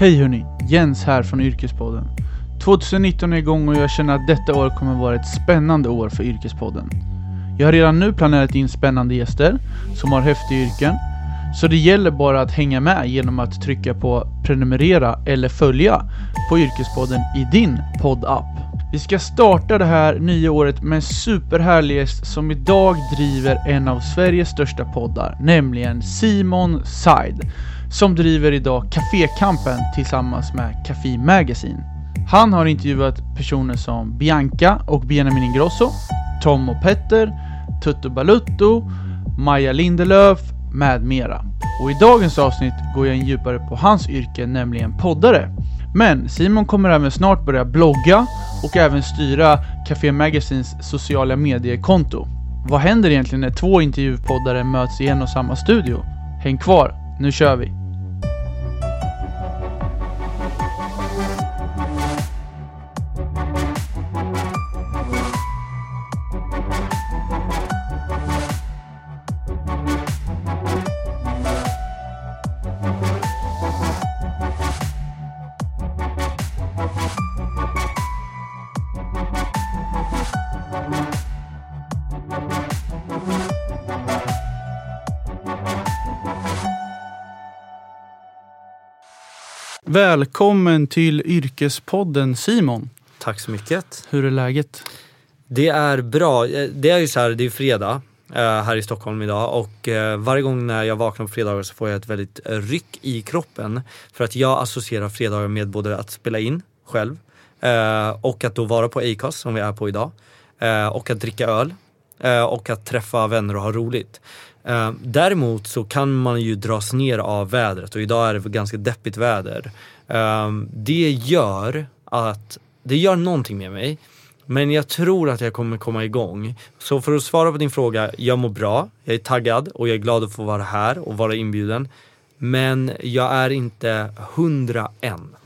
Hej hörni, Jens här från Yrkespodden. 2019 är igång och jag känner att detta år kommer vara ett spännande år för Yrkespodden. Jag har redan nu planerat in spännande gäster som har häftiga yrken. Så det gäller bara att hänga med genom att trycka på prenumerera eller följa på Yrkespodden i din poddapp. Vi ska starta det här nya året med en superhärlig gäst som idag driver en av Sveriges största poddar, nämligen Simon Side, som driver idag Cafékampen tillsammans med Café Magazine. Han har intervjuat personer som Bianca och Benjamin Ingrosso, Tom och Petter, Tutto Balutto, Maja Lindelöf med mera. Och i dagens avsnitt går jag in djupare på hans yrke, nämligen poddare. Men Simon kommer även snart börja blogga och även styra Café Magazines sociala mediekonto. Vad händer egentligen när två intervjupoddare möts i en och samma studio? Häng kvar, nu kör vi! Välkommen till Yrkespodden Simon. Tack så mycket. Hur är läget? Det är bra. Eh, det är ju så här, det är fredag eh, här i Stockholm idag och eh, varje gång när jag vaknar på fredagar så får jag ett väldigt ryck i kroppen. För att jag associerar fredagar med både att spela in själv och att då vara på Acast som vi är på idag. Och att dricka öl och att träffa vänner och ha roligt. Eh, däremot så kan man ju dras ner av vädret och idag är det ganska deppigt väder. Eh, det gör att, det gör någonting med mig. Men jag tror att jag kommer komma igång. Så för att svara på din fråga, jag mår bra, jag är taggad och jag är glad att få vara här och vara inbjuden. Men jag är inte hundra än.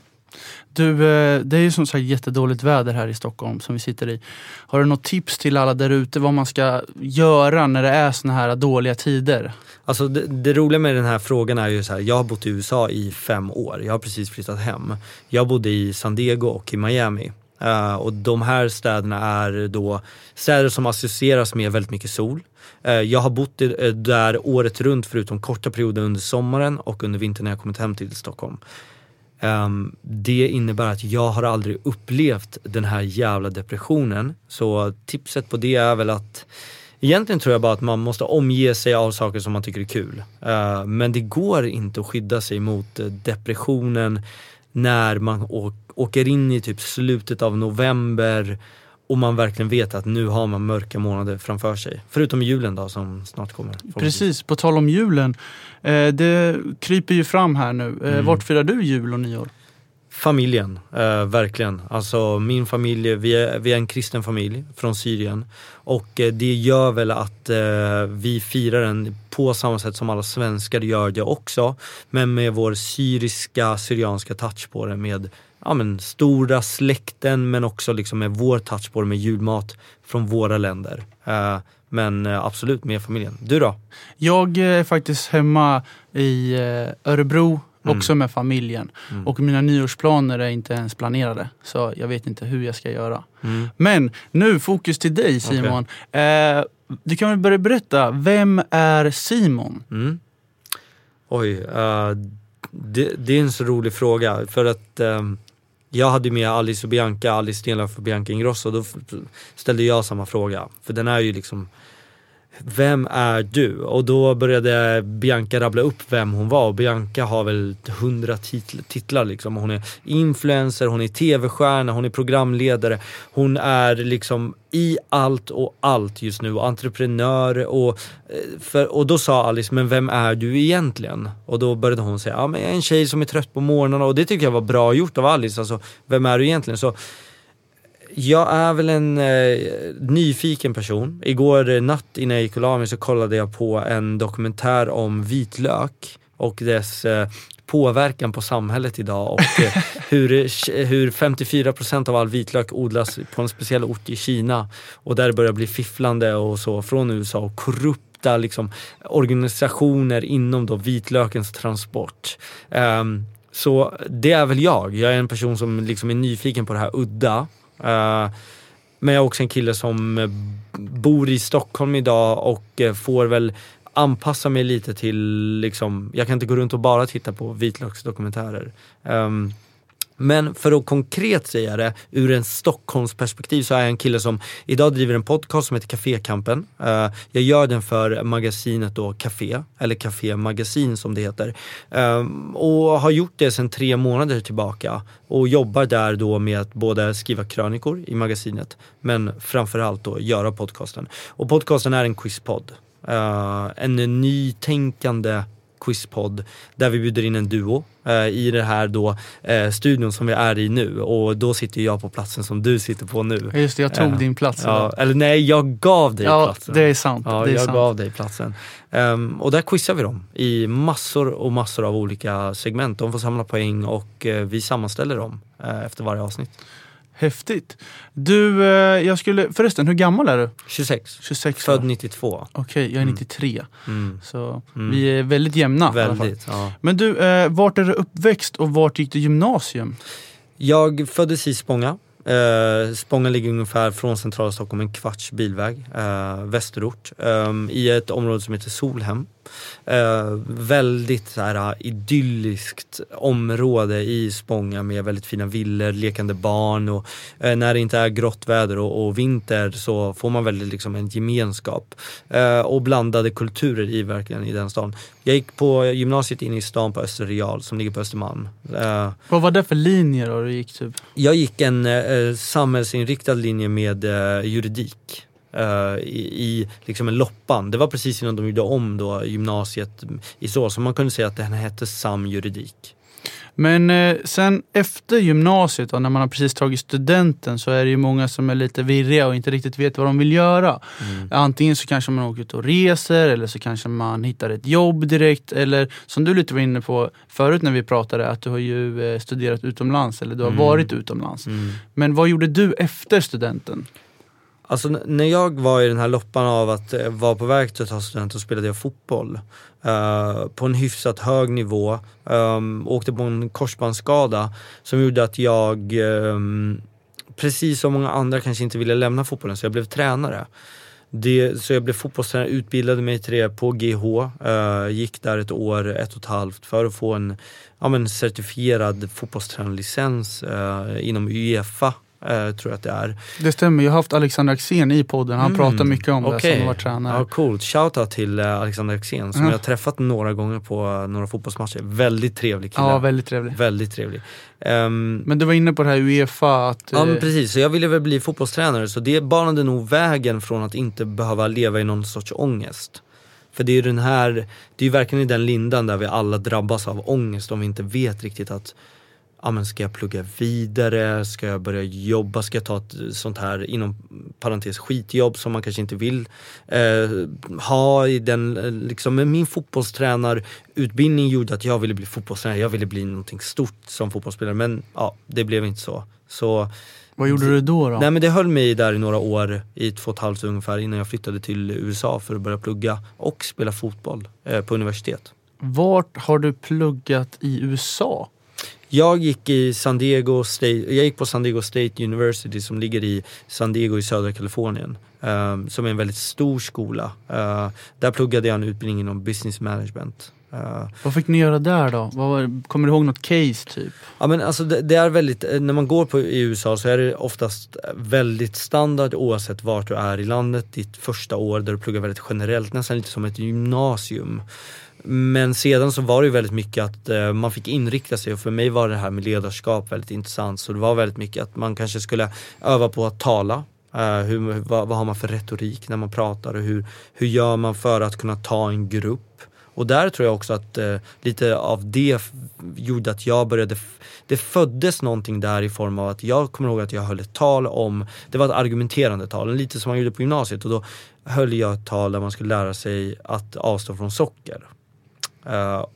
Du, eh, det är ju som sagt jättedåligt väder här i Stockholm som vi sitter i. Har du något tips till alla där ute vad man ska göra när det är såna här dåliga tider? Alltså det, det, roliga med den här frågan är ju så här, jag har bott i USA i fem år. Jag har precis flyttat hem. Jag bodde i San Diego och i Miami. Uh, och de här städerna är då städer som associeras med väldigt mycket sol. Uh, jag har bott där året runt förutom korta perioder under sommaren och under vintern när jag kommit hem till Stockholm. Um, det innebär att jag har aldrig upplevt den här jävla depressionen. Så tipset på det är väl att Egentligen tror jag bara att man måste omge sig av saker som man tycker är kul. Uh, men det går inte att skydda sig mot eh, depressionen när man åker in i typ slutet av november och man verkligen vet att nu har man mörka månader framför sig. Förutom julen då som snart kommer. Precis, på tal om julen. Eh, det kryper ju fram här nu. Eh, mm. Vart firar du jul och nyår? Familjen, eh, verkligen. Alltså min familj, vi är, vi är en kristen familj från Syrien. Och eh, det gör väl att eh, vi firar den på samma sätt som alla svenskar gör det också. Men med vår syriska, syrianska touch på det med ja, men, stora släkten men också liksom med vår touch på det med julmat från våra länder. Uh, men uh, absolut med familjen. Du då? Jag är faktiskt hemma i uh, Örebro mm. också med familjen. Mm. Och mina nyårsplaner är inte ens planerade. Så jag vet inte hur jag ska göra. Mm. Men nu fokus till dig Simon. Okay. du kan väl börja berätta, vem är Simon? Mm. Oj, det, det, är en så rolig fråga. För att um, jag hade med Alice och Bianca, Alice Stenlöf och Bianca Ingrosso. Då ställde jag samma fråga. För den är ju liksom vem är du? Och då började Bianca rabbla upp vem hon var och Bianca har väl hundra titlar liksom. Hon är influencer, hon är tv-stjärna, hon är programledare. Hon är liksom i allt och allt just nu, entreprenör och, eh, för, och då sa Alice, men vem är du egentligen? Och då började hon säga, ja men jag är en tjej som är trött på morgnarna och det tycker jag var bra gjort av Alice, alltså vem är du egentligen? Så jag är väl en eh, nyfiken person. Igår natt innan jag gick och la mig så kollade jag på en dokumentär om vitlök och dess eh, påverkan på samhället idag och eh, hur, hur 54% av all vitlök odlas på en speciell ort i Kina och där det börjar bli fifflande och så från USA och korrupta liksom, organisationer inom då vitlökens transport. Um, Så det är väl jag. Jag är en person som liksom är nyfiken på det här udda. Eh, men jag är också en kille som eh, bor i Stockholm idag och eh, får väl anpassa mig lite till, liksom, jag kan inte gå runt och bara titta på vitlöksdokumentärer. Um, men för att konkret säga det, ur en Stockholmsperspektiv så är jag en kille som idag driver en podcast som heter Cafékampen. Eh, jag gör den för magasinet då Café, eller Café Magasin som det heter. Eh, och har gjort det sedan tre månader tillbaka och jobbar där då med att både skriva krönikor i magasinet men framförallt då göra podcasten. Och podcasten är en quizpodd. Uh, en nytänkande quizpodd där vi bjuder in en duo i det här då eh, studion som vi är i nu och då sitter jag på platsen som du sitter på nu. Just det, jag tog eh, din plats. Ja, eller nej, jag gav dig ja, platsen. det är sant. Ja, det är jag sant. gav dig platsen. Um, och där quizar vi dem i massor och massor av olika segment. De får samla poäng och uh, vi sammanställer dem uh, efter varje avsnitt. Häftigt. Du, eh, jag skulle, förresten, hur gammal är du? 26. 26 Född va? 92. Okej, jag är Mm. 93. Mm. Så Mm. vi är väldigt jämna. Väldigt. Ja. Men du, eh, vart är du uppväxt och vart gick du gymnasium? Jag föddes i Spånga. Eh, Spånga ligger ungefär från centrala Stockholm, en kvarts bilväg, eh, västerort. Eh, I ett område som heter Solhem. Eh, väldigt så här, idylliskt område i Spånga med väldigt fina villor, lekande barn och eh, när det inte är grått väder och, och vinter så får man väldigt liksom en gemenskap. Eh, och blandade kulturer i verkligen i den stan. Jag gick på gymnasiet inne i stan på Östra Real som ligger på Östermalm. Eh, Vad var det för linje då du gick typ? jag gick en eh, samhällsinriktad linje med eh, juridik. Eh, i, i liksom en loppan. Det var precis innan de gjorde om då gymnasiet i så, så man kunde säga att den hette SAM juridik. Men eh, sen efter gymnasiet då, när man har precis tagit studenten så är det ju många som är lite virriga och inte riktigt vet vad de vill göra. Antingen så kanske man åker ut och reser eller så kanske man hittar ett jobb direkt eller som du lite var inne på förut när vi pratade att du har ju eh, studerat utomlands eller du har Mm. varit utomlands. Mm. Men vad gjorde du efter studenten? Alltså när jag var i den här loppan av att eh, vara på väg till att ta student så spelade jag fotboll. Uh, på en hyfsat hög nivå. Um, åkte på en korsbandsskada som gjorde att jag, um, precis som många andra, kanske inte ville lämna fotbollen så jag blev tränare. Det, så jag blev fotbollstränare, utbildade mig till det på GH, uh, eh, gick där ett år, ett och ett halvt för att få en ja, men certifierad fotbollstränarlicens uh, inom Uefa, eh, tror jag att det är. Det stämmer, jag har haft Alexander Axén i podden. Han Mm, pratar mycket om det okej. som har varit tränare. Ja, coolt. Shoutout till eh, Alexander Axén som Ja. jag har träffat några gånger på eh, några fotbollsmatcher. Väldigt trevlig kille. Ja, väldigt trevlig. Väldigt trevlig. Ehm, Men du var inne på det här Uefa, att... Ja men precis, så jag ville väl bli fotbollstränare så det banade nog vägen från att inte behöva leva i någon sorts ångest. För det är ju den här, det är ju verkligen i den lindan där vi alla drabbas av ångest om vi inte vet riktigt att ja, men ska jag plugga vidare? Ska jag börja jobba? Ska jag ta ett sånt här inom parentes skitjobb som man kanske inte vill eh, ha i den, eh, liksom, men min fotbollstränarutbildning gjorde att jag ville bli fotbollstränare, jag ville bli någonting stort som fotbollsspelare men ja, det blev inte så. Så vad gjorde du då? då? Nej men det höll mig där i några år, i två och ett halvt ungefär, innan jag flyttade till USA för att börja plugga och spela fotboll eh, på universitet. Vart har du pluggat i USA? Jag gick i San Diego State, jag gick på San Diego State University som ligger i San Diego i södra Kalifornien. eh, som är en väldigt stor skola. Eh, där pluggade jag en utbildning inom business management. Eh, Vad fick ni göra där då? Var, kommer du ihåg något case typ? Ja men alltså det, det är väldigt, eh, när man går på i USA så är det oftast väldigt standard oavsett vart du är i landet. Ditt första år där du pluggar väldigt generellt, nästan lite som ett gymnasium. Men sedan så var det ju väldigt mycket att eh, man fick inrikta sig och för mig var det här med ledarskap väldigt intressant. Så det var väldigt mycket att man kanske skulle öva på att tala. Eh, hur, vad, vad har man för retorik när man pratar och hur, hur gör man för att kunna ta en grupp? Och där tror jag också att eh, lite av det gjorde att jag började, det föddes någonting där i form av att jag kommer ihåg att jag höll ett tal om, det var ett argumenterande tal, lite som man gjorde på gymnasiet och då höll jag ett tal där man skulle lära sig att avstå från socker. Eh,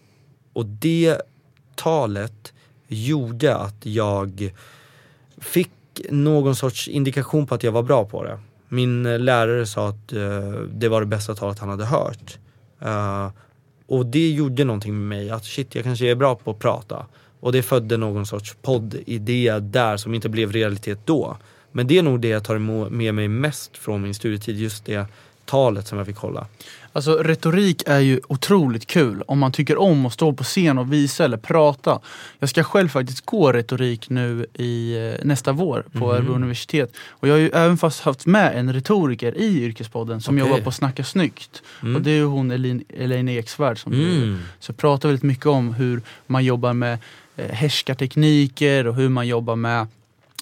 och det talet gjorde att jag fick någon sorts indikation på att jag var bra på det. Min eh, lärare sa att uh, det var det bästa talet han hade hört. Uh, och det gjorde någonting med mig, att shit jag kanske är bra på att prata. Och det födde någon sorts poddidé där som inte blev realitet då. Men det är nog det jag tar med mig mest från min studietid, just det talet som jag fick hålla. Alltså retorik är ju otroligt kul om man tycker om att stå på scen och visa eller prata. Jag ska själv faktiskt gå retorik nu i eh, nästa vår på Mhm. Örebro universitet. Och jag har ju även fast haft med en retoriker i Yrkespodden som Okej. jobbar på Snacka snyggt. Mm. Och det är ju hon Elin, Elaine Eksvärd som Mm. så pratar väldigt mycket om hur man jobbar med eh, härskartekniker och hur man jobbar med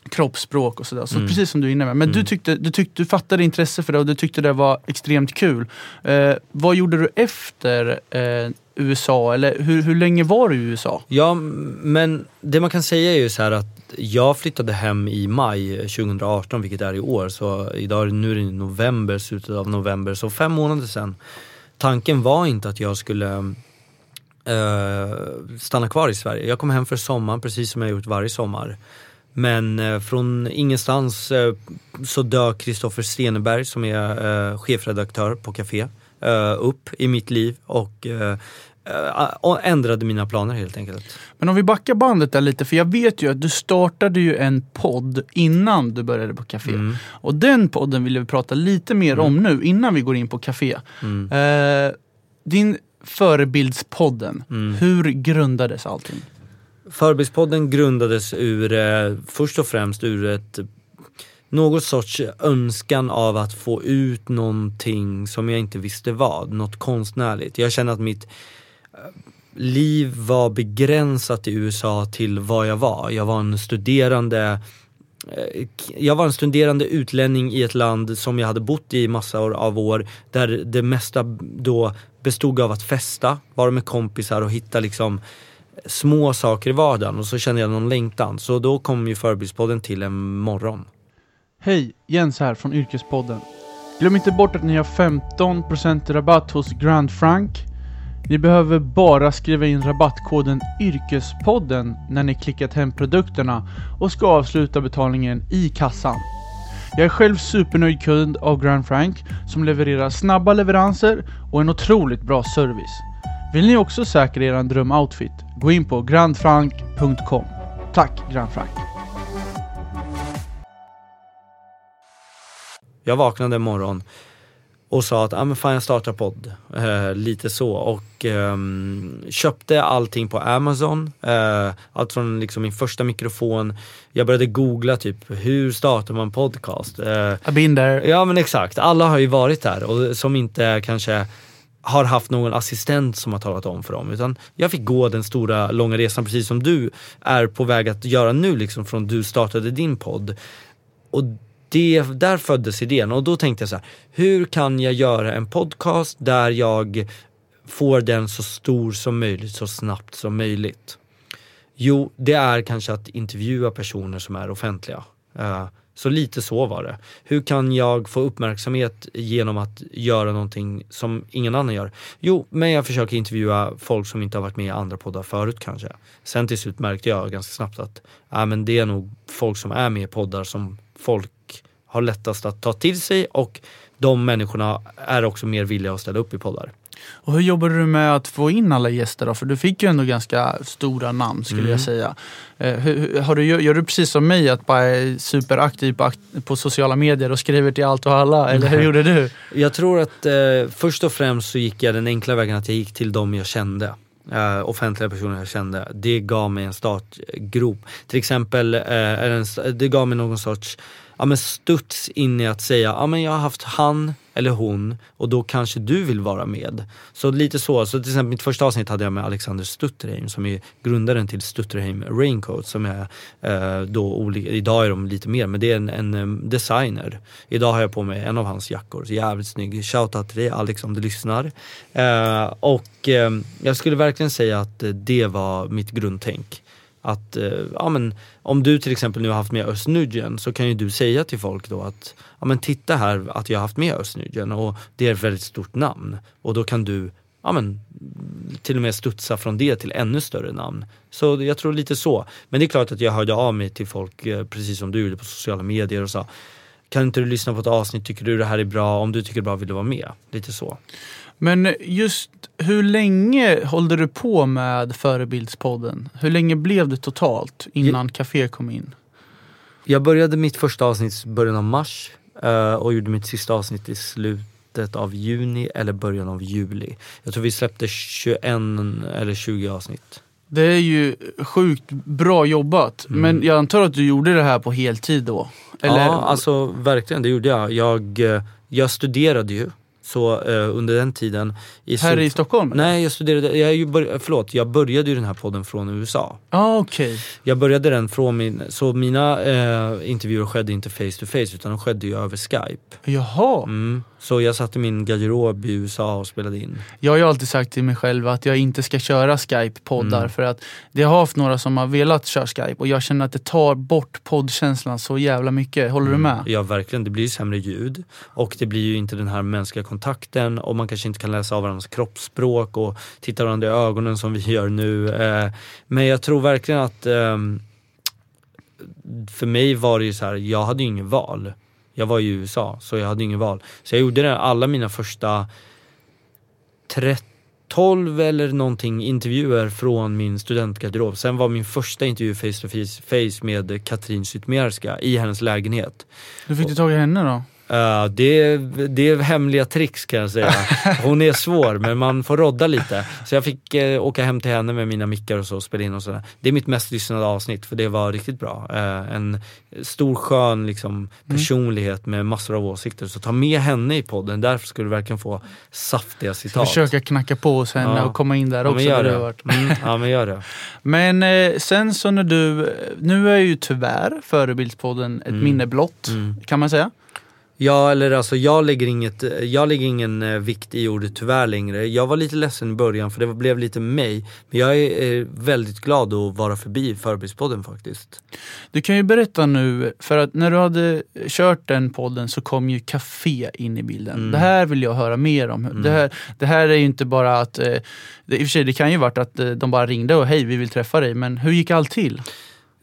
kroppsspråk och sådär. Så Mm. precis som du är inne med. Men du, Mm. tyckte, du, tyckte, du fattade intresse för det och du tyckte det var extremt kul. Eh, vad gjorde du efter eh, USA? Eller hur, hur länge var du i USA? Ja, men det man kan säga är ju så att jag flyttade hem i maj 2018, vilket är i år. Så idag, nu är det november, slutet av november, så fem månader sedan. Tanken var inte att jag skulle eh, stanna kvar i Sverige. Jag kom hem för sommaren, precis som jag gjort varje sommar. Men eh, från ingenstans eh, så dök Kristoffer Steneberg som är eh, chefredaktör på Café upp i mitt liv och ändrade mina planer helt enkelt. Men om vi backar bandet där lite, för jag vet ju att du startade ju en podd innan du började på Café. Mm. Och den podden vill vi prata lite mer om nu, innan vi går in på Café. Mm. Eh, din Förebildspodden, Mm. hur grundades allting? Förbispodden grundades ur, eh, först och främst ur ett något sorts önskan av att få ut någonting som jag inte visste vad, något konstnärligt. Jag kände att mitt eh, liv var begränsat i USA till vad jag var. Jag var en studerande eh, jag var en studerande utlänning i ett land som jag hade bott i massor av år där det mesta då bestod av att festa, vara med kompisar och hitta liksom små saker i vardagen och så kände jag någon längtan. Så då kom ju Förebildspodden till en morgon. Hej, Jens här från Yrkespodden. Glöm inte bort att ni har 15% rabatt hos Grand Frank. Ni behöver bara skriva in rabattkoden Yrkespodden när ni klickat hem produkterna och ska avsluta betalningen i kassan. Jag är själv supernöjd kund av Grand Frank som levererar snabba leveranser och en otroligt bra service. Vill ni också säkra er drömoutfit? Gå in på grandfrank.com. Tack Grand Frank! Jag vaknade en morgon och sa att ah, men fan jag startar podd. Eh, lite så. Och ehm, köpte allting på Amazon. Eh, allt från liksom min första mikrofon. Jag började googla typ hur startar man podcast. Eh, I've been there. Ja men exakt, alla har ju varit där och som inte kanske har haft någon assistent som har talat om för dem. Utan jag fick gå den stora långa resan precis som du är på väg att göra nu liksom från du startade din podd. Och det, där föddes idén och då tänkte jag så här, hur kan jag göra en podcast där jag får den så stor som möjligt så snabbt som möjligt? Jo, det är kanske att intervjua personer som är offentliga. Uh, så lite så var det. Hur kan jag få uppmärksamhet genom att göra någonting som ingen annan gör? Jo, men jag försöker intervjua folk som inte har varit med i andra poddar förut kanske. Sen till slut märkte jag ganska snabbt att äh, men det är nog folk som är med i poddar som folk har lättast att ta till sig och de människorna är också mer villiga att ställa upp i poddar. Och hur jobbade du med att få in alla gäster då? För du fick ju ändå ganska stora namn skulle Mm. jag säga. Eh, hur, har du, gör du precis som mig att bara är superaktiv på, på sociala medier och skriver till allt och alla? Eller hur Nej. gjorde du? Jag tror att eh, först och främst så gick jag den enkla vägen att jag gick till dem jag kände. Eh, offentliga personer jag kände. Det gav mig en startgrop. Till exempel, st- det gav mig någon sorts ja, men studs in i att säga, ja men jag har haft han eller hon och då kanske du vill vara med. Så lite så, så till exempel mitt första avsnitt hade jag med Alexander Stutterheim som är grundaren till Stutterheim Raincoat som är eh, då olika, idag är de lite mer men det är en, en designer. Idag har jag på mig en av hans jackor, så jävligt snygg. Shoutout till dig Alex om du lyssnar. Eh, och eh, jag skulle verkligen säga att eh, det var mitt grundtänk. Att, eh, ja men om du till exempel nu har haft med Özz så kan ju du säga till folk då att, ja men titta här att jag har haft med Özz och det är ett väldigt stort namn. Och då kan du, ja men till och med studsa från det till ännu större namn. Så jag tror lite så. Men det är klart att jag hörde av mig till folk, eh, precis som du gjorde på sociala medier och sa kan inte du lyssna på ett avsnitt, tycker du det här är bra, om du tycker det är bra vill du vara med. Lite så. Men just hur länge hållde du på med Förebildspodden? Hur länge blev det totalt innan Café kom in? Jag började mitt första avsnitt i början av mars eh, och gjorde mitt sista avsnitt i slutet av juni eller början av juli. Jag tror vi släppte 21 eller 20 avsnitt. Det är ju sjukt bra jobbat. Mm. Men jag antar att du gjorde det här på heltid då? Eller? Ja, alltså verkligen, det gjorde jag. Jag, eh, jag studerade ju, så eh, under den tiden. I här i Stockholm? Nej, jag studerade, jag, är ju bör, förlåt, jag började ju den här podden från USA. Ah, okej. Jag började den från min, så mina eh, intervjuer skedde inte face to face utan de skedde ju över Skype. Jaha. Mm. Så jag satt i min garderob i USA och spelade in. Jag har ju alltid sagt till mig själv att jag inte ska köra Skype-poddar Mm. för att det har haft några som har velat köra Skype och jag känner att det tar bort poddkänslan så jävla mycket. Håller du med? Ja verkligen, det blir sämre ljud och det blir ju inte den här mänskliga kontakten och man kanske inte kan läsa av varandras kroppsspråk och titta varandra i ögonen som vi gör nu. Eh, Men jag tror verkligen att ehm, för mig var det ju så här, jag hade ju ingen val. Jag var i USA så jag hade ingen val. Så jag gjorde det, alla mina första 13 12 eller någonting intervjuer från min studentgarderob. Sen var min första intervju face to face- face med Katrin Zytomierska i hennes lägenhet. Hur fick du tag i henne då? Uh, det, det är hemliga tricks kan jag säga. Hon är svår men man får rodda lite. Så jag fick eh, åka hem till henne med mina mickar och så och spela in och sådär. Det är mitt mest lyssnade avsnitt för det var riktigt bra. Eh, en stor skön liksom, personlighet med massor av åsikter. Så ta med henne i podden, därför skulle du verkligen få saftiga citat. Försöka knacka på hos henne Ja. och komma in där ja, också. gör det. varit. Mm, ja men gör det. Men eh, sen så när du, nu är ju tyvärr Förebildspodden ett Mm. minne blott, Mm. kan man säga. Ja eller alltså jag lägger, inget, jag lägger ingen eh, vikt i ordet tyvärr längre. Jag var lite ledsen i början för det blev lite mig. Men jag är väldigt glad att vara förbi Förebildspodden faktiskt. Du kan ju berätta nu, för att när du hade kört den podden så kom ju Café in i bilden. Mm. Det här vill jag höra mer om. Det, här, det här är ju inte bara att, eh, det, i och för sig det kan ju varit att eh, de bara ringde och hej vi vill träffa dig, men hur gick allt till?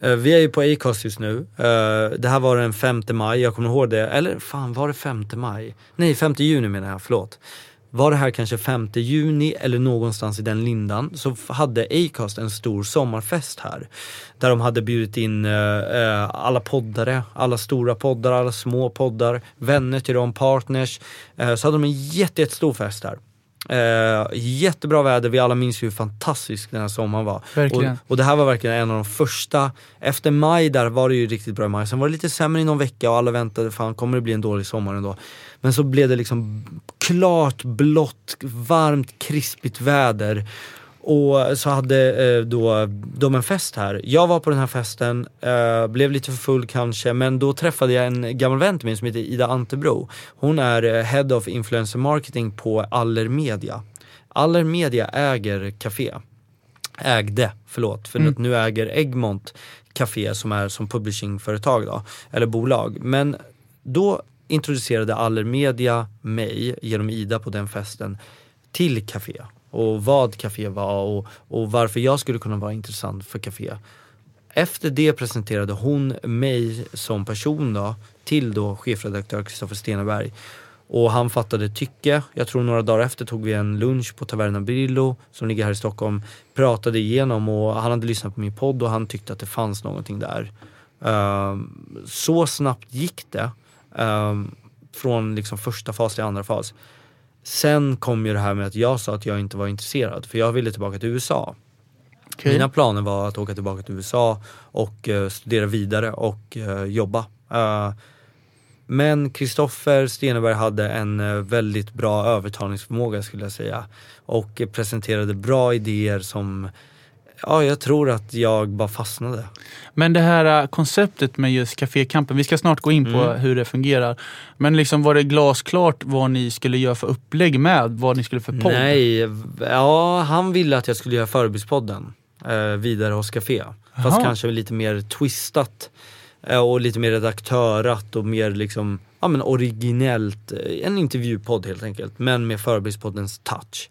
Eh, vi är ju på Acast just nu. Eh, det här var den 5 maj, jag kommer ihåg det. Eller fan var det 5 maj? Nej 5 juni menar jag, förlåt. Var det här kanske 5 juni eller någonstans i den lindan så hade Acast en stor sommarfest här. Där de hade bjudit in eh, eh, alla poddare, alla stora poddar, alla små poddar, vänner till dem, partners. Eh, så hade de en jätte, fest här. Eh, jättebra väder, vi alla minns ju hur fantastisk den här sommaren var. Verkligen. Och, och det här var verkligen en av de första, efter maj där var det ju riktigt bra i maj, sen var det lite sämre i någon vecka och alla väntade, fan kommer det bli en dålig sommar ändå? Men så blev det liksom klart, blått, varmt, krispigt väder. Och så hade eh, då de en fest här. Jag var på den här festen, eh, blev lite för full kanske, men då träffade jag en gammal vän till mig som heter Ida Antebro. Hon är eh, Head of Influencer Marketing på Allermedia. Allermedia äger Café. Ägde, förlåt, för Mm. nu äger Egmont Café som är som publishingföretag då, eller bolag. Men då introducerade Allermedia mig genom Ida på den festen till Café och vad Café var och, och varför jag skulle kunna vara intressant för Café. Efter det presenterade hon mig som person då till då chefredaktör Kristoffer Steneberg. Och han fattade tycke. Jag tror några dagar efter tog vi en lunch på Taverna Brillo som ligger här i Stockholm. Pratade igenom och han hade lyssnat på min podd och han tyckte att det fanns någonting där. Um, så snabbt gick det. Um, från liksom första fas till andra fas. Sen kom ju det här med att jag sa att jag inte var intresserad för jag ville tillbaka till USA. Okej. Mina planer var att åka tillbaka till USA och eh, studera vidare och eh, jobba. Eh, men Kristoffer Steneberg hade en eh, väldigt bra övertalningsförmåga skulle jag säga. Och presenterade bra idéer som, ja jag tror att jag bara fastnade. Men det här äh, konceptet med just Cafékampen, vi ska snart gå in på Mm. hur det fungerar. Men liksom var det glasklart vad ni skulle göra för upplägg med vad ni skulle för podd? Nej, ja han ville att jag skulle göra Förebildspodden eh, vidare hos Café. Fast Jaha. kanske lite mer twistat eh, och lite mer redaktörat och mer liksom, ja men originellt. eh, En intervjupodd helt enkelt, men med Förebildspoddens touch.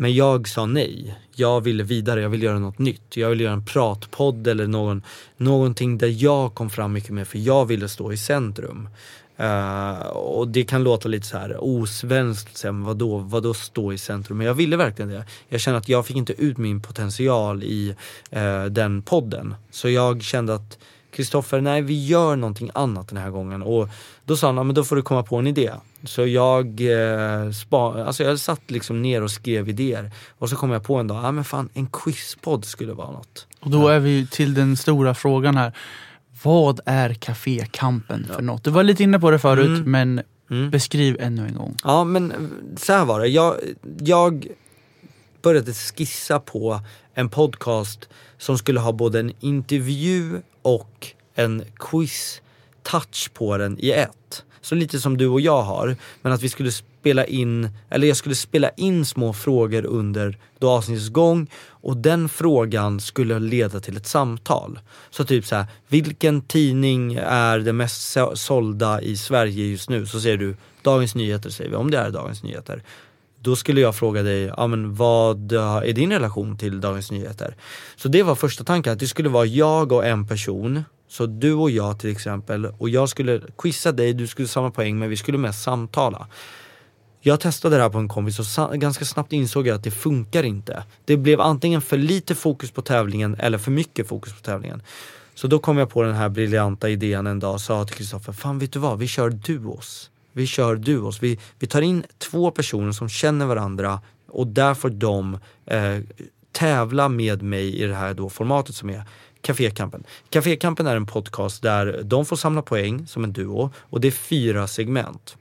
Men jag sa nej. Jag ville vidare, jag ville göra något nytt. Jag ville göra en pratpodd eller någon, någonting där jag kom fram mycket mer för jag ville stå i centrum. Uh, och det kan låta lite så här osvenskt, men vadå, vadå stå i centrum? Men jag ville verkligen det. Jag kände att jag fick inte ut min potential i uh, den podden. Så jag kände att Kristoffer, nej vi gör någonting annat den här gången. Och då sa han, men då får du komma på en idé. Så jag, eh, spa, alltså jag satt liksom ner och skrev idéer. Och så kom jag på en dag, ja men fan en quizpodd skulle vara något. Och då är vi till den stora frågan här. Vad är Cafékampen för ja. något? Du var lite inne på det förut, mm. men mm. beskriv ännu en gång. Ja, men så här var det. Jag, jag började skissa på en podcast som skulle ha både en intervju och en quiz-touch på den i ett. Så lite som du och jag har, men att vi skulle spela in, eller jag skulle spela in små frågor under då avsnittets gång och den frågan skulle leda till ett samtal. Så typ så här, vilken tidning är den mest sålda i Sverige just nu? Så säger du Dagens Nyheter säger vi, om det är Dagens Nyheter. Då skulle jag fråga dig, ja men vad är din relation till Dagens Nyheter? Så det var första tanken, att det skulle vara jag och en person så du och jag till exempel, och jag skulle quizza dig, du skulle samma poäng men vi skulle mest samtala. Jag testade det här på en kompis och ganska snabbt insåg jag att det funkar inte. Det blev antingen för lite fokus på tävlingen eller för mycket fokus på tävlingen. Så då kom jag på den här briljanta idén en dag och sa till Kristoffer, fan vet du vad, vi kör duos. Vi kör duos. Vi, vi tar in två personer som känner varandra och där får de eh, tävla med mig i det här då formatet som är Cafékampen. Cafékampen är en podcast där de får samla poäng som en duo och det är fyra segment.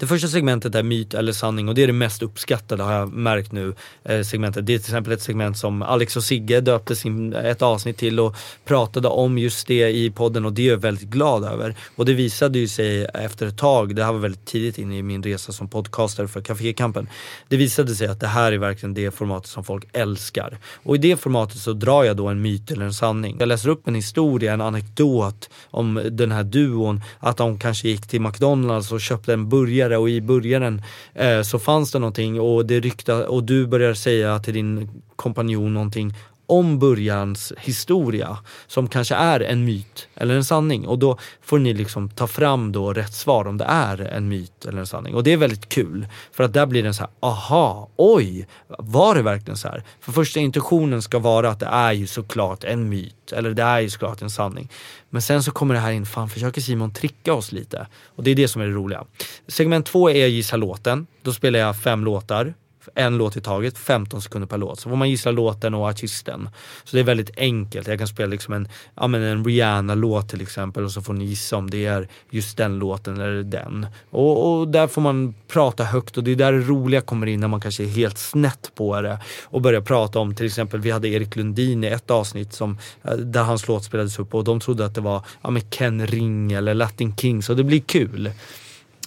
Det första segmentet är myt eller sanning och det är det mest uppskattade har jag märkt nu. Eh, segmentet. Det är till exempel ett segment som Alex och Sigge döpte sin, ett avsnitt till och pratade om just det i podden och det är jag väldigt glad över. Och det visade ju sig efter ett tag, det här var väldigt tidigt in i min resa som podcaster för Cafékampen. Det visade sig att det här är verkligen det formatet som folk älskar. Och i det formatet så drar jag då en myt eller en sanning. Jag läser upp en historia, en anekdot om den här duon, att de kanske gick till McDonalds och köpte en burgare tidigare och i början eh, så fanns det någonting och det rykta och du börjar säga till din kompanjon någonting om börjans historia som kanske är en myt eller en sanning och då får ni liksom ta fram då rätt svar om det är en myt eller en sanning och det är väldigt kul för att där blir det så här, aha, oj, var det verkligen så här? För första intentionen ska vara att det är ju såklart en myt eller det är ju såklart en sanning. Men sen så kommer det här in, fan försöker Simon tricka oss lite och det är det som är det roliga. Segment två är gissa låten, då spelar jag fem låtar en låt i taget, 15 sekunder per låt. Så får man gissa låten och artisten. Så det är väldigt enkelt. Jag kan spela liksom en, ja, men en Rihanna-låt till exempel och så får ni gissa om det är just den låten eller den. Och, och, där får man prata högt och det är där det roliga kommer in när man kanske är helt snett på det och börjar prata om till exempel, vi hade Erik Lundin i ett avsnitt som, eh, där hans låt spelades upp och de trodde att det var ja, men Ken Ring eller Latin Kings och det blir kul.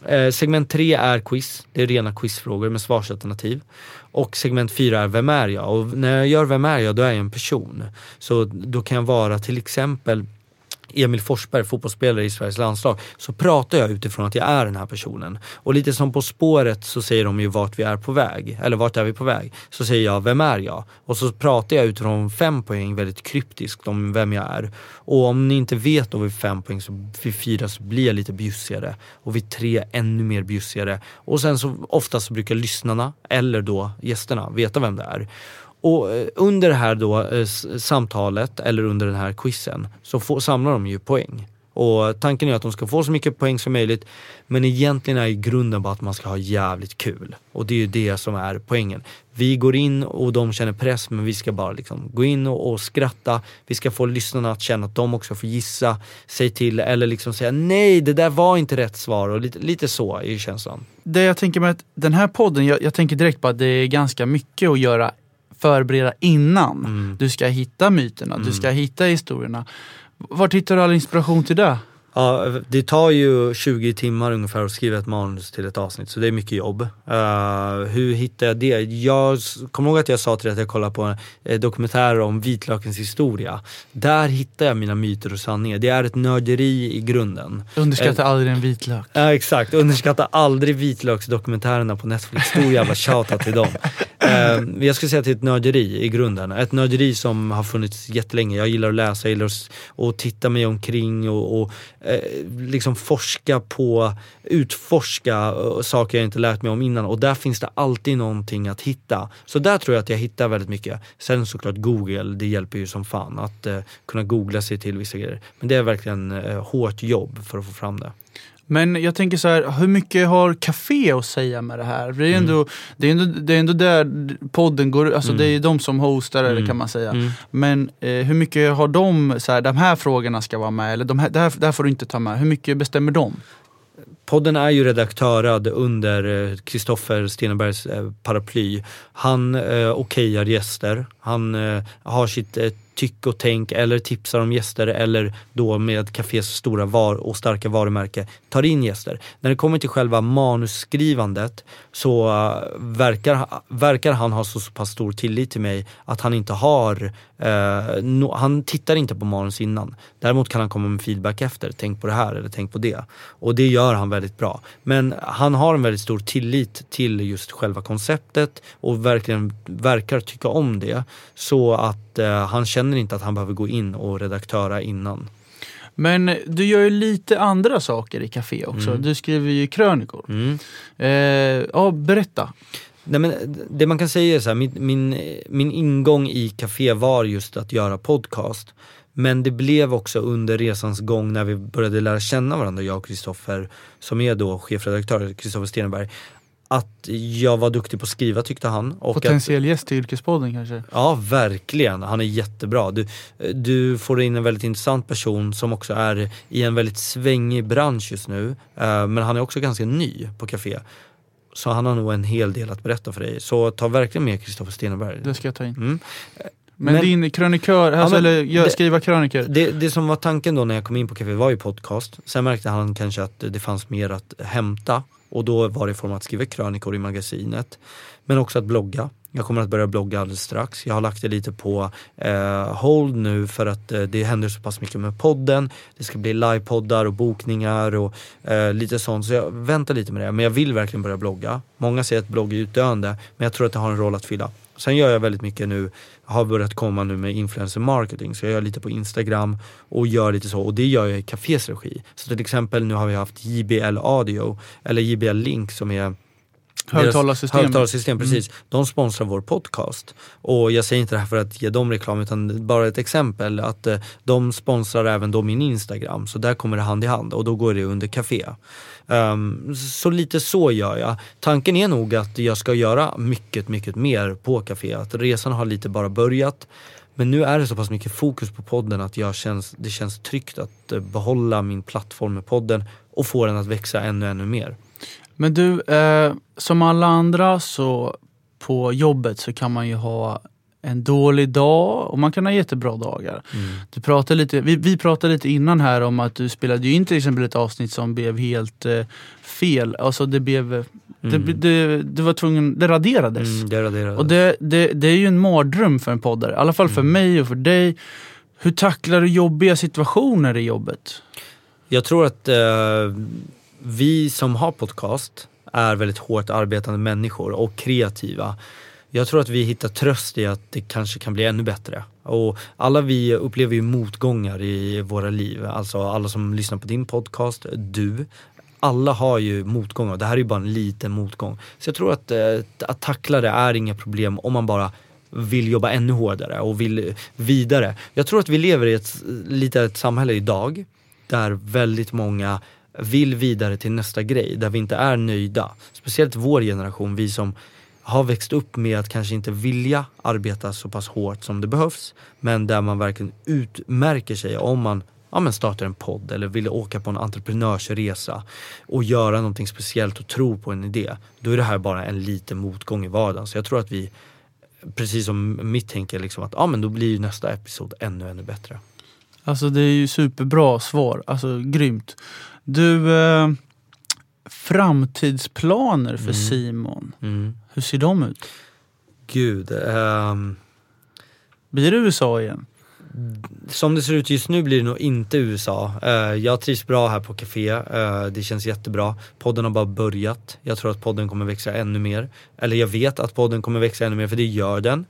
Eh, segment 3 är quiz, det är rena quizfrågor med svarsalternativ. Och segment 4 är Vem är jag? Och när jag gör Vem är jag? Då är jag en person. Så då kan jag vara till exempel Emil Forsberg, fotbollsspelare i Sveriges landslag, så pratar jag utifrån att jag är den här personen. Och lite som På spåret så säger de ju vart vi är på väg, eller vart är vi på väg? Så säger jag, vem är jag? Och så pratar jag utifrån fem poäng väldigt kryptiskt om vem jag är. Och om ni inte vet då vid fem poäng, så vid fyra så blir jag lite bjussigare. Och vid tre ännu mer bjussigare. Och sen så oftast så brukar lyssnarna, eller då gästerna, veta vem det är. Och eh, under det här då, eh, samtalet, eller under den här quizen, så får, samlar de ju poäng. Och tanken är att de ska få så mycket poäng som möjligt. Men egentligen är grunden bara att man ska ha jävligt kul. Och det är ju det som är poängen. Vi går in och de känner press men vi ska bara liksom gå in och, och skratta. Vi ska få lyssnarna att känna att de också får gissa sig till eller liksom säga nej det där var inte rätt svar och lite, lite så är känslan. Det jag tänker med att den här podden, jag, jag tänker direkt på att det är ganska mycket att göra förbereda innan. Mm. Du ska hitta myterna, mm. du ska hitta historierna. Vart hittar du all inspiration till det? Ja, det tar ju 20 timmar ungefär att skriva ett manus till ett avsnitt, så det är mycket jobb. Uh, hur hittar jag det? Jag kommer ihåg att jag sa till dig att jag kollade på en dokumentär om vitlökens historia. Där hittar jag mina myter och sanningar. Det är ett nörderi i grunden. Underskatta uh, aldrig en vitlök. Ja, uh, exakt. Underskatta aldrig vitlöksdokumentärerna på Netflix. Stor jävla shoutout till dem. Uh, jag skulle säga att det är ett nörderi i grunden. Ett nörderi som har funnits jättelänge. Jag gillar att läsa, jag gillar att, titta mig omkring och, och eh, Eh, liksom forska på, utforska eh, saker jag inte lärt mig om innan och där finns det alltid någonting att hitta. Så där tror jag att jag hittar väldigt mycket. Sen såklart Google, det hjälper ju som fan att eh, kunna googla sig till vissa grejer. Men det är verkligen eh, hårt jobb för att få fram det. Men jag tänker så här, hur mycket har Café att säga med det här? Det är, Mm. ändå, det är, ändå, det är ändå där podden går, alltså Mm. det är de som hostar Mm. kan man säga. Mm. Men eh, hur mycket har de, så här, de här frågorna ska vara med, eller de här, det, här, det här får du inte ta med. Hur mycket bestämmer de? Podden är ju redaktörad under Kristoffer Stenbergs eh, paraply. Han eh, okejar gäster, han eh, har sitt eh, tyck och tänk eller tipsar om gäster eller då med Cafés stora var och starka varumärke tar in gäster. När det kommer till själva manusskrivandet så eh, verkar, verkar han ha så, så pass stor tillit till mig att han inte har, eh, no, han tittar inte på manus innan. Däremot kan han komma med feedback efter, tänk på det här eller tänk på det. Och det gör han väldigt bra. Men han har en väldigt stor tillit till just själva konceptet och verkligen verkar tycka om det. Så att eh, han känner inte att han behöver gå in och redaktöra innan. Men du gör ju lite andra saker i Café också. Mm. Du skriver ju krönikor. Mm. Eh, ja, berätta. Nej, men det man kan säga är så här, min, min, min ingång i Café var just att göra podcast. Men det blev också under resans gång när vi började lära känna varandra, jag och Kristoffer, som är då chefredaktör, Kristoffer Stenberg, att jag var duktig på att skriva tyckte han. Och att, Potentiell gäst till Yrkespodden kanske? Ja, verkligen. Han är jättebra. Du, du får in en väldigt intressant person som också är i en väldigt svängig bransch just nu. Eh, Men han är också ganska ny på Café. Så han har nog en hel del att berätta för dig. Så ta verkligen med Kristoffer Stenberg. Det ska jag ta in. Mm. Men, Men- din krönikör, alltså, men eller gör, det- skriva krönikor. Det, det som var tanken då när jag kom in på Café var ju podcast. Sen märkte han kanske att det fanns mer att hämta och då var det i form av att skriva krönikor i magasinet. Men också att blogga. Jag kommer att börja blogga alldeles strax. Jag har lagt det lite på eh, hold nu för att eh, det händer så pass mycket med podden. Det ska bli livepoddar och bokningar och eh, lite sånt. Så jag väntar lite med det. Men jag vill verkligen börja blogga. Många säger att blogg är utdöende, men jag tror att det har en roll att fylla. Sen gör jag väldigt mycket nu, har börjat komma nu med influencer marketing. Så jag gör lite på Instagram och gör lite så. Och det gör jag i Cafés regi. Så till exempel nu har vi haft JBL Audio, eller JBL Link som är Högtalarsystem. Högtalarsystem, precis. De sponsrar vår podcast. Och jag säger inte det här för att ge dem reklam utan bara ett exempel att eh, de sponsrar även då min Instagram. Så där kommer det hand i hand och då går det under café. Ehm, så lite så gör jag. Tanken är nog att jag ska göra mycket, mycket mer på café. Att resan har lite bara börjat. Men nu är det så pass mycket fokus på podden att jag känns, det känns tryggt att eh, behålla min plattform med podden och få den att växa ännu, ännu mer. Men du, eh, som alla andra så på jobbet så kan man ju ha en dålig dag och man kan ha jättebra dagar. Du pratade lite, vi, vi pratade lite innan här om att du spelade ju in till exempel ett avsnitt som blev helt eh, fel. Alltså det blev, det, Mm. det, det var tvungen, det raderades. Mm, det raderades. Och det, det, det är ju en mardröm för en poddare, i alla fall för Mm. mig och för dig. Hur tacklar du jobbiga situationer i jobbet? Jag tror att eh, vi som har podcast är väldigt hårt arbetande människor och kreativa. Jag tror att vi hittar tröst i att det kanske kan bli ännu bättre. Och alla vi upplever ju motgångar i våra liv. Alltså alla som lyssnar på din podcast, du. Alla har ju motgångar. Det här är ju bara en liten motgång. Så jag tror att, eh, att tackla det är inga problem om man bara vill jobba ännu hårdare och vill vidare. Jag tror att vi lever i ett litet samhälle idag där väldigt många vill vidare till nästa grej, där vi inte är nöjda. Speciellt vår generation, vi som har växt upp med att kanske inte vilja arbeta så pass hårt som det behövs, men där man verkligen utmärker sig om man ja, men startar en podd eller vill åka på en entreprenörsresa och göra någonting speciellt och tro på en idé. Då är det här bara en liten motgång i vardagen. Så jag tror att vi, precis som mitt tänker, liksom att ja, men då blir ju nästa episod ännu, ännu bättre. Alltså det är ju superbra svar, alltså grymt. Du, eh, framtidsplaner för Mm. Simon, Mm. hur ser de ut? Gud. ehm, Blir det USA igen? som det ser ut just nu blir det nog inte USA. Eh, jag trivs bra här på Café, eh, det känns jättebra. Podden har bara börjat. Jag tror att podden kommer växa ännu mer. Eller jag vet att podden kommer växa ännu mer, för det gör den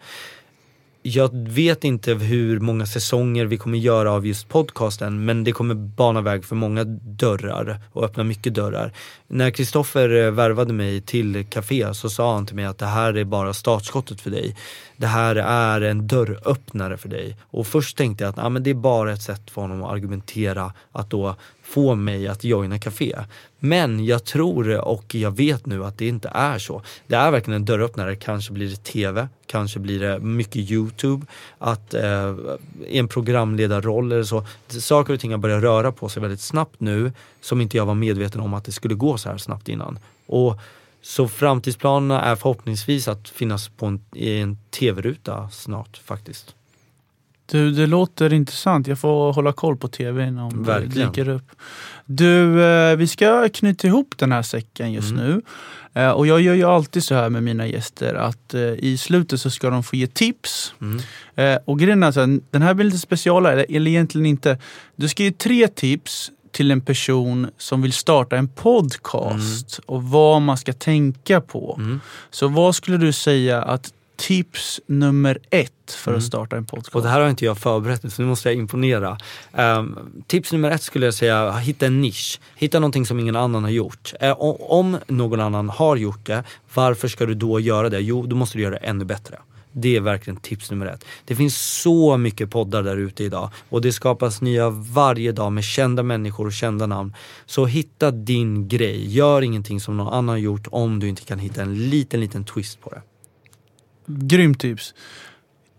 jag vet inte hur många säsonger vi kommer göra av just podcasten men det kommer bana väg för många dörrar och öppna mycket dörrar. När Kristoffer eh, värvade mig till Café så sa han till mig att det här är bara startskottet för dig. Det här är en dörröppnare för dig. Och först tänkte jag att ah, men det är bara ett sätt för honom att argumentera att då få mig att joina Café. Men jag tror och jag vet nu att det inte är så. Det är verkligen en dörröppnare. Kanske blir det TV, kanske blir det mycket YouTube, att eh, en programledarroll eller så. Saker och ting har börjat röra på sig väldigt snabbt nu som inte jag var medveten om att det skulle gå så här snabbt innan. Och så framtidsplanerna är förhoppningsvis att finnas på en, i en tv-ruta snart faktiskt. Du, det låter intressant. Jag får hålla koll på tvn om Verkligen. det dyker upp. Du, eh, vi ska knyta ihop den här säcken just Mm. nu. Eh, och jag gör ju alltid så här med mina gäster att eh, i slutet så ska de få ge tips. Mm. Och grejen är så här, den här blir lite specialare, eller egentligen inte. Du ska ge tre tips till en person som vill starta en podcast och vad man ska tänka på. Mm. Så vad skulle du säga att tips nummer ett för Mm. att starta en podcast? Och det här har inte jag förberett så nu måste jag imponera. Ehm, tips nummer ett skulle jag säga, hitta en nisch. Hitta någonting som ingen annan har gjort. O- om någon annan har gjort det, varför ska du då göra det? Jo, då måste du göra det ännu bättre. Det är verkligen tips nummer ett. Det finns så mycket poddar där ute idag och det skapas nya varje dag med kända människor och kända namn. Så hitta din grej. Gör ingenting som någon annan har gjort om du inte kan hitta en liten, liten twist på det. Grymt tips.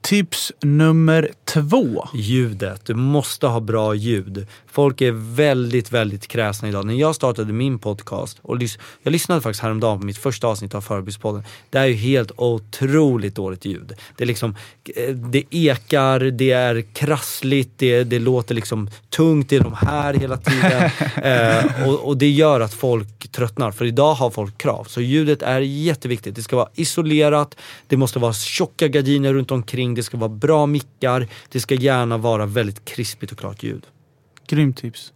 Tips nummer två. Ljudet, du måste ha bra ljud. Folk är väldigt, väldigt kräsna idag. När jag startade min podcast, och lys- jag lyssnade faktiskt häromdagen på mitt första avsnitt av Förebildspodden. Det är ju helt otroligt dåligt ljud. Det är liksom, eh, det ekar, det är krassligt, det, det låter liksom tungt i de här hela tiden. eh, och, och det gör att folk tröttnar, för idag har folk krav. Så ljudet är jätteviktigt. Det ska vara isolerat, det måste vara tjocka gardiner runt omkring, det ska vara bra mickar, det ska gärna vara väldigt krispigt och klart ljud. Grymt tips.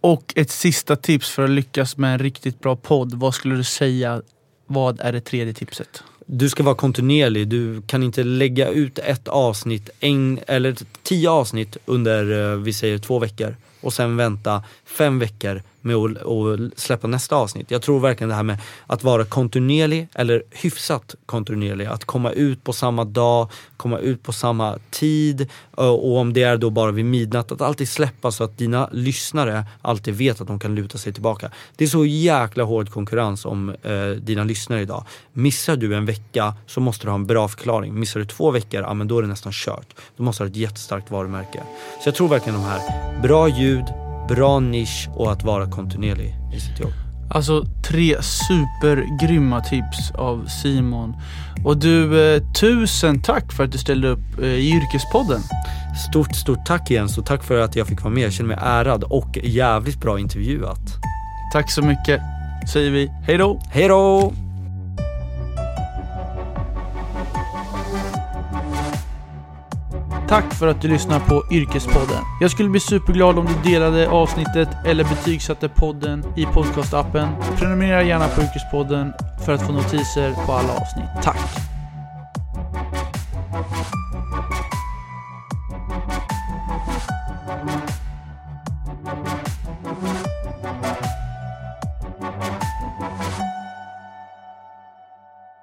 Och ett sista tips för att lyckas med en riktigt bra podd. Vad skulle du säga? Vad är det tredje tipset? Du ska vara kontinuerlig, du kan inte lägga ut ett avsnitt, en, eller tio avsnitt under, eh, vi säger två veckor och sen vänta fem veckor med att att släppa nästa avsnitt. Jag tror verkligen det här med att vara kontinuerlig eller hyfsat kontinuerlig. Att komma ut på samma dag, komma ut på samma tid och om det är då bara vid midnatt, att alltid släppa så att dina lyssnare alltid vet att de kan luta sig tillbaka. Det är så jäkla hård konkurrens om eh, dina lyssnare idag. Missar du en vecka så måste du ha en bra förklaring. Missar du två veckor, ja men då är det nästan kört. Då måste du ha ett jättestarkt varumärke. Så jag tror verkligen de här, bra ljud, bra nisch och att vara kontinuerlig i sitt jobb. Alltså tre supergrymma tips av Simon. Och du, eh, tusen tack för att du ställde upp eh, i Yrkespodden. Stort, stort tack Jens och tack för att jag fick vara med. Jag känner mig ärad och jävligt bra intervjuat. Tack så mycket, säger vi. Hej då! Hej då! Tack för att du lyssnar på Yrkespodden. Jag skulle bli superglad om du delade avsnittet eller betygsatte podden i podcastappen. Prenumerera gärna på Yrkespodden för att få notiser på alla avsnitt. Tack!